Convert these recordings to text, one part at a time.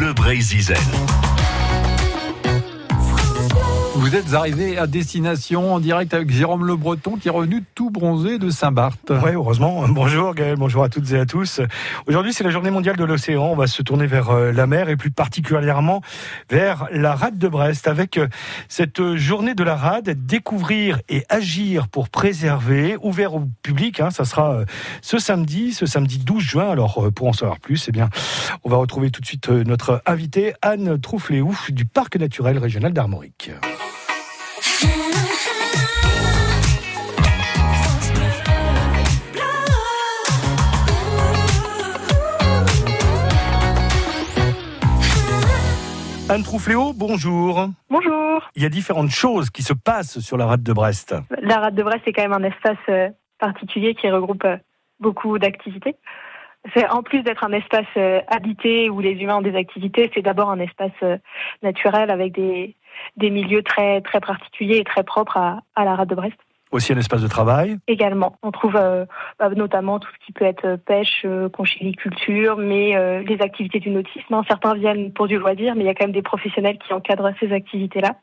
Bleu Brésil. Vous êtes arrivé à destination en direct avec Jérôme Le Breton qui est revenu tout bronzé de Saint-Barth. Oui, heureusement. Bonjour Gaël, bonjour à toutes et à tous. Aujourd'hui, c'est la journée mondiale de l'océan. On va se tourner vers euh, la mer et plus particulièrement vers la rade de Brest avec euh, cette journée de la rade, découvrir et agir pour préserver, ouvert au public. Hein, ça sera euh, ce samedi, ce samedi 12 juin. Alors, pour en savoir plus, eh bien, on va retrouver tout de suite notre invitée Anne Trouffléouf du Parc naturel régional d'Armorique. Anne Troufléo, bonjour. Bonjour. Il y a différentes choses qui se passent sur la rade de Brest. La rade de Brest, c'est quand même un espace euh, particulier qui regroupe euh, beaucoup d'activités. C'est en plus d'être un espace euh, habité où les humains ont des activités, c'est d'abord un espace naturel avec des, des milieux très très particuliers et très propres à, à la rade de Brest aussi un espace de travail Également. On trouve euh, bah, notamment tout ce qui peut être pêche, euh, mais euh, les activités du nautisme. Hein. Certains viennent pour du loisir, mais il y a quand même des professionnels qui encadrent ces activités-là.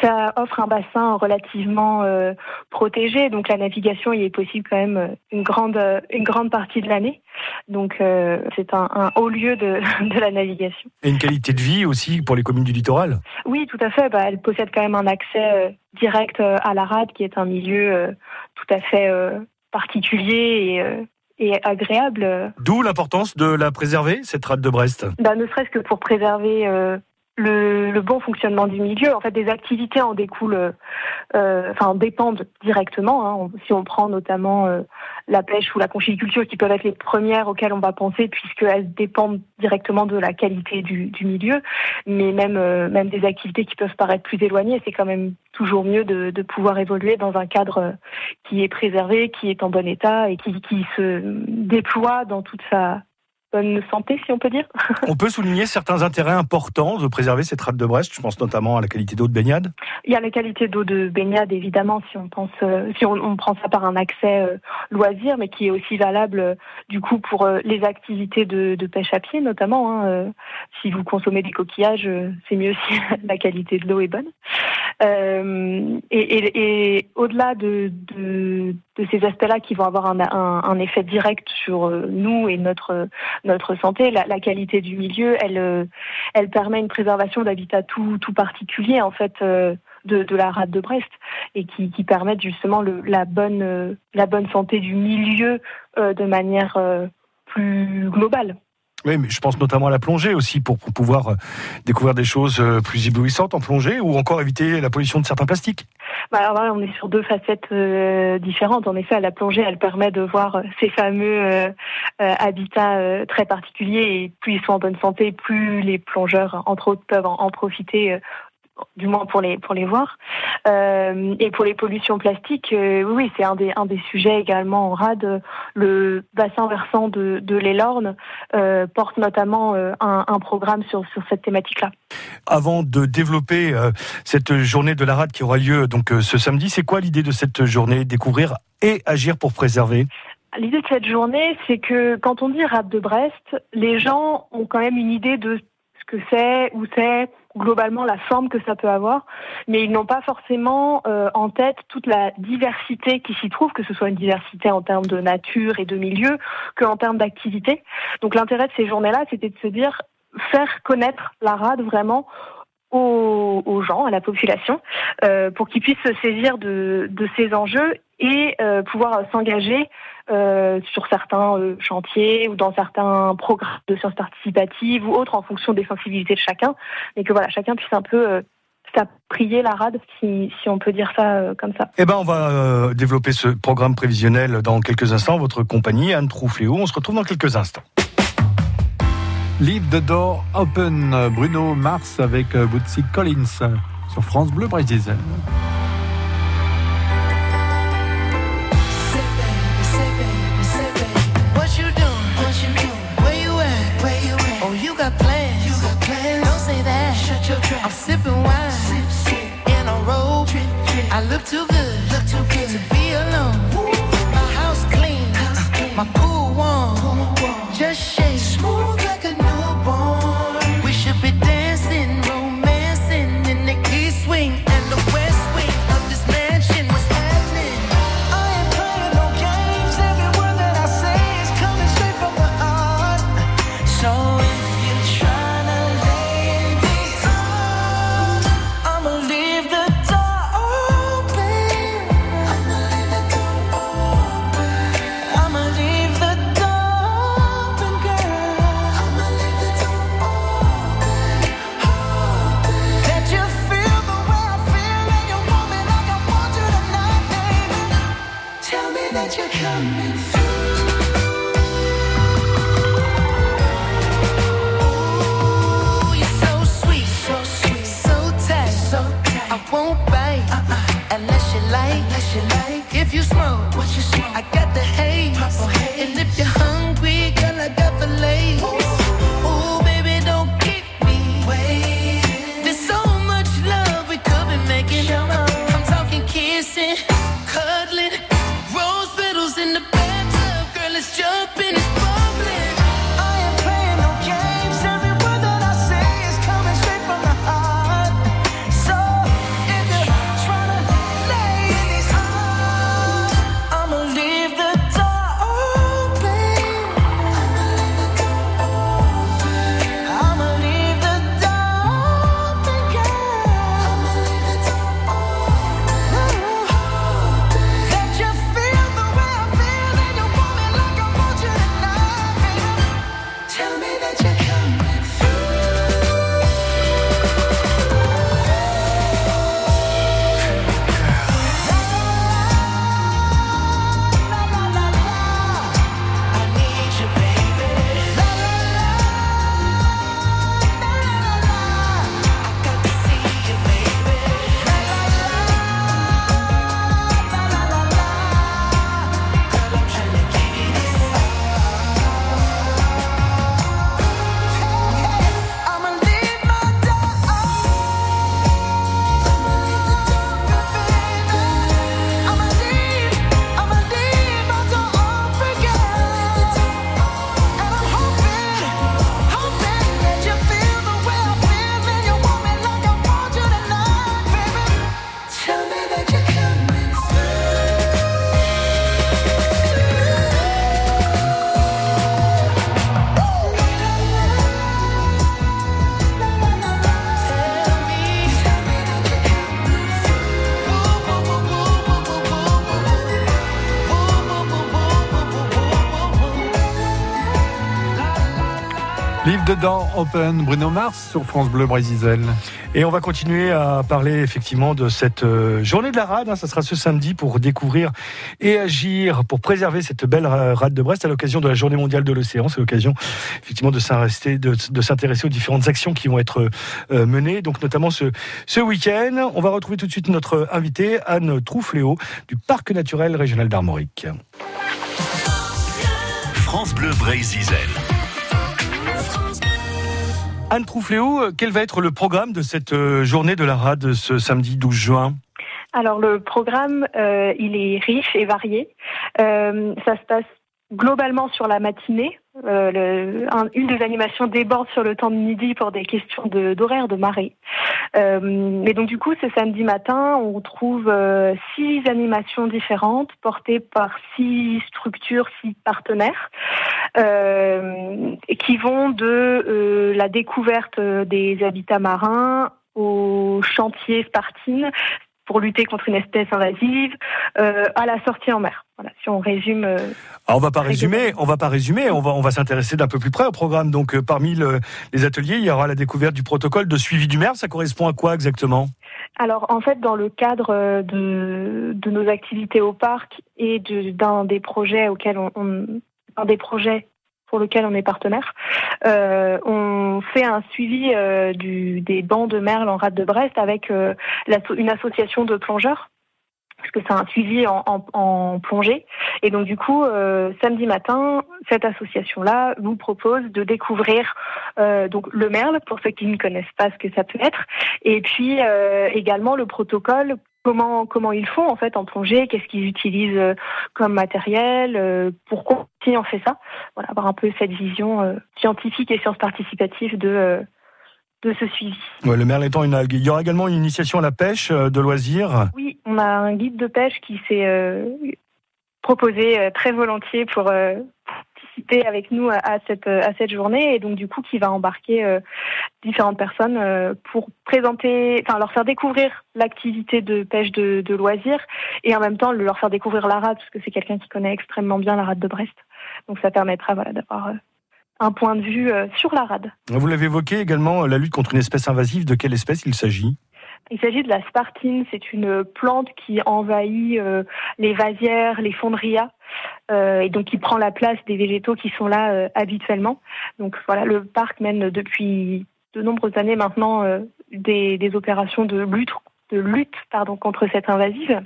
Ça offre un bassin relativement euh, protégé, donc la navigation y est possible quand même euh, une grande euh, une grande partie de l'année. Donc c'est un, un, haut lieu de, de, la navigation. Et une qualité de vie aussi pour les communes du littoral? Oui, tout à fait. Bah, elle possède quand même un accès direct à la rade, qui est un milieu tout à fait particulier et et agréable. D'où l'importance de la préserver, cette rade de Brest? Bah, Ne serait-ce que pour préserver euh, le, le, bon fonctionnement du milieu. En fait, des activités en découlent, euh, enfin dépendent directement. Hein. Si on prend notamment euh, la pêche ou la conchiliculture, qui peuvent être les premières auxquelles on va penser, puisqu'elles dépendent directement de la qualité du, du milieu. Mais même euh, même des activités qui peuvent paraître plus éloignées, c'est quand même toujours mieux de, de, pouvoir évoluer dans un cadre qui est préservé, qui est en bon état et qui, qui se déploie dans toute sa bonne santé, si on peut dire. on peut souligner certains intérêts importants de préserver cette rade de Brest. Je pense notamment à la qualité d'eau de baignade. Il y a la qualité d'eau de baignade, évidemment, si on pense, euh, si on, prend ça par un accès euh, loisir, mais qui est aussi valable euh, du coup pour les activités de, pêche à pied, notamment. Hein, si vous consommez des coquillages, c'est mieux si la qualité de l'eau est bonne. Et, au-delà de, de, ces aspects-là qui vont avoir un, un effet direct sur nous et notre notre santé. La, la qualité du milieu, elle, euh, elle permet une préservation d'habitat tout, tout particulier en fait. Euh, de, de, la rade de Brest et qui, qui permettent justement le, la bonne euh, la bonne santé du milieu de manière plus globale. Oui, mais je pense notamment à la plongée aussi pour, pouvoir euh, découvrir des choses euh, plus éblouissantes en plongée ou encore éviter la pollution de certains plastiques. Bah alors on est sur deux facettes euh, différentes. En effet, la plongée, elle permet de voir ces fameux habitats très particuliers et plus ils sont en bonne santé, plus les plongeurs, entre autres, peuvent en profiter du moins pour les pour les voir. Euh, et pour les pollutions plastiques, euh, oui, c'est un des un des sujets également en rade. Le bassin versant de, de l'Elorne euh, porte notamment un, un, programme sur sur cette thématique-là. Avant de développer cette journée de la rade qui aura lieu donc ce samedi, c'est quoi l'idée de cette journée Découvrir et agir pour préserver? L'idée de cette journée, c'est que quand on dit rade de Brest, les gens ont quand même une idée de que c'est, où c'est, globalement la forme que ça peut avoir, mais ils n'ont pas forcément euh, en tête toute la diversité qui s'y trouve, que ce soit une diversité en termes de nature et de milieu, qu'en termes d'activité. Donc l'intérêt de ces journées-là, c'était de se dire faire connaître la rade vraiment aux, gens, à la population, euh, pour qu'ils puissent se saisir de, ces enjeux et euh, pouvoir s'engager euh, sur certains chantiers ou dans certains programmes de sciences participatives ou autres en fonction des sensibilités de chacun, mais que voilà, chacun puisse un peu euh, s'apprier la rade, si, on peut dire ça comme ça. Eh ben, on va développer ce programme prévisionnel dans quelques instants. Votre compagnie, Anne Troufléo, on se retrouve dans quelques instants. Leave the door open, Bruno Mars avec Bootsy Collins sur France Bleu Brésil. I'm sipping wine. Sip, sip. in a robe. I look too good, look too good. To be alone. My house clean, my pool unless you like. Unless you like. If you smoke, what you Livre dedans, Open, Bruno Mars sur France Bleu Brésil. Et on va continuer à parler effectivement de cette euh, journée de la rade. hein. Ça sera ce samedi pour découvrir et agir pour préserver cette belle rade de Brest à l'occasion de la journée mondiale de l'océan. C'est l'occasion effectivement de s'intéresser de, de s'intéresser aux différentes actions qui vont être euh, menées. Donc notamment ce, ce week-end. On va retrouver tout de suite notre invitée Anne Troufléau du Parc naturel régional d'Armorique. France Bleu Brésil. Anne Troufléau, euh, quel va être le programme de cette euh, journée de la rade ce samedi 12 juin? Alors le programme, euh, il est riche et varié. Ça se passe globalement sur la matinée. Une des animations déborde sur le temps de midi pour des questions d'horaire de, marée. Et donc du coup, ce samedi matin, on trouve six animations différentes portées par six structures, six partenaires, qui vont de la découverte des habitats marins au chantier Spartine pour lutter contre une espèce invasive, euh, à la sortie en mer. Voilà, si on résume. euh, Alors on va pas résumer, on va pas résumer, on va on va s'intéresser d'un peu plus près au programme. Donc euh, parmi le- les ateliers, il y aura la découverte du protocole de suivi du maire. Ça correspond à quoi exactement? Alors, en fait, dans le cadre euh, de, de nos activités au parc et de- d'un des projets auxquels on, on- un des projets pour lequel on est partenaire, euh, on fait un suivi euh, des bancs de merle en rade de Brest avec euh, une association de plongeurs. Parce que c'est un suivi en, plongée. Et donc, du coup, samedi matin, cette association-là vous propose de découvrir donc le merle, pour ceux qui ne connaissent pas ce que ça peut être, et puis également le protocole, comment comment ils font en fait en plongée, qu'est-ce qu'ils utilisent euh, comme matériel, euh, pourquoi qui on fait ça. Voilà, avoir un peu cette vision euh, scientifique et science participative de de ce suivi. Ouais, Le merle étant une algue. Il y aura également une initiation à la pêche de loisirs. Oui, on a un guide de pêche qui s'est proposé très volontiers pour participer avec nous à, cette à cette journée et donc du coup qui va embarquer euh, différentes personnes euh, pour présenter, enfin leur faire découvrir l'activité de pêche de, loisirs et en même temps leur faire découvrir la rade parce que c'est quelqu'un qui connaît extrêmement bien la rade de Brest. Donc ça permettra voilà d'avoir euh, un point de vue sur la rade. Vous l'avez évoqué également, la lutte contre une espèce invasive. De quelle espèce il s'agit? Il s'agit de la spartine, c'est une plante qui envahit euh, les vasières, les fondrias, euh, et donc qui prend la place des végétaux qui sont là euh, habituellement. Donc voilà, le parc mène depuis de nombreuses années maintenant des, des, opérations de lutte, de lutte pardon, contre cette invasive.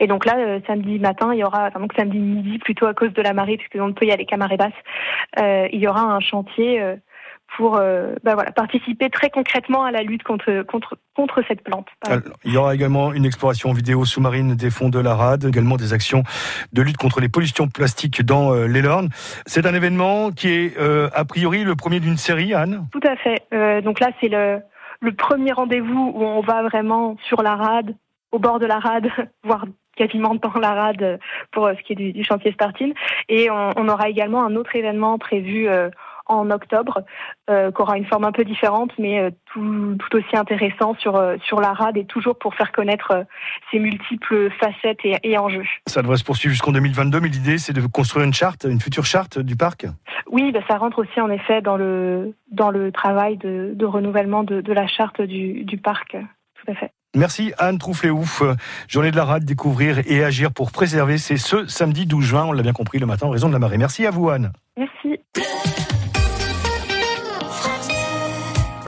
Et donc là, samedi matin, il y aura, donc samedi midi plutôt à cause de la marée, puisque on peut y aller qu'à marée basse, il y aura un chantier pour euh, bah voilà, participer très concrètement à la lutte contre, contre, contre cette plante. il y aura également une exploration vidéo sous-marine des fonds de la rade, également des actions de lutte contre les pollutions plastiques dans euh, l'Elorn. C'est un événement qui est euh, a priori le premier d'une série, Anne? Tout à fait. Euh, donc là, c'est le, le premier rendez-vous où on va vraiment sur la rade, au bord de la rade, voire quasiment dans la rade pour ce qui est du, du chantier Startine. Et on, on, aura également un autre événement prévu en octobre, euh, qui aura une forme un peu différente, mais euh, tout, tout, aussi intéressant sur, euh, sur la rade et toujours pour faire connaître euh, ses multiples facettes et, et, enjeux. Ça devrait se poursuivre jusqu'en 2022, mais l'idée c'est de construire une charte, une future charte du parc? Oui, bah, ça rentre aussi en effet dans le, dans le travail de, de renouvellement de, de, la charte du, du parc, tout à fait. Merci Anne Troufflet-Ouf. Journée de la rade, découvrir et agir pour préserver. C'est ce samedi 12 juin, on l'a bien compris le matin en raison de la marée. Merci à vous Anne. Merci.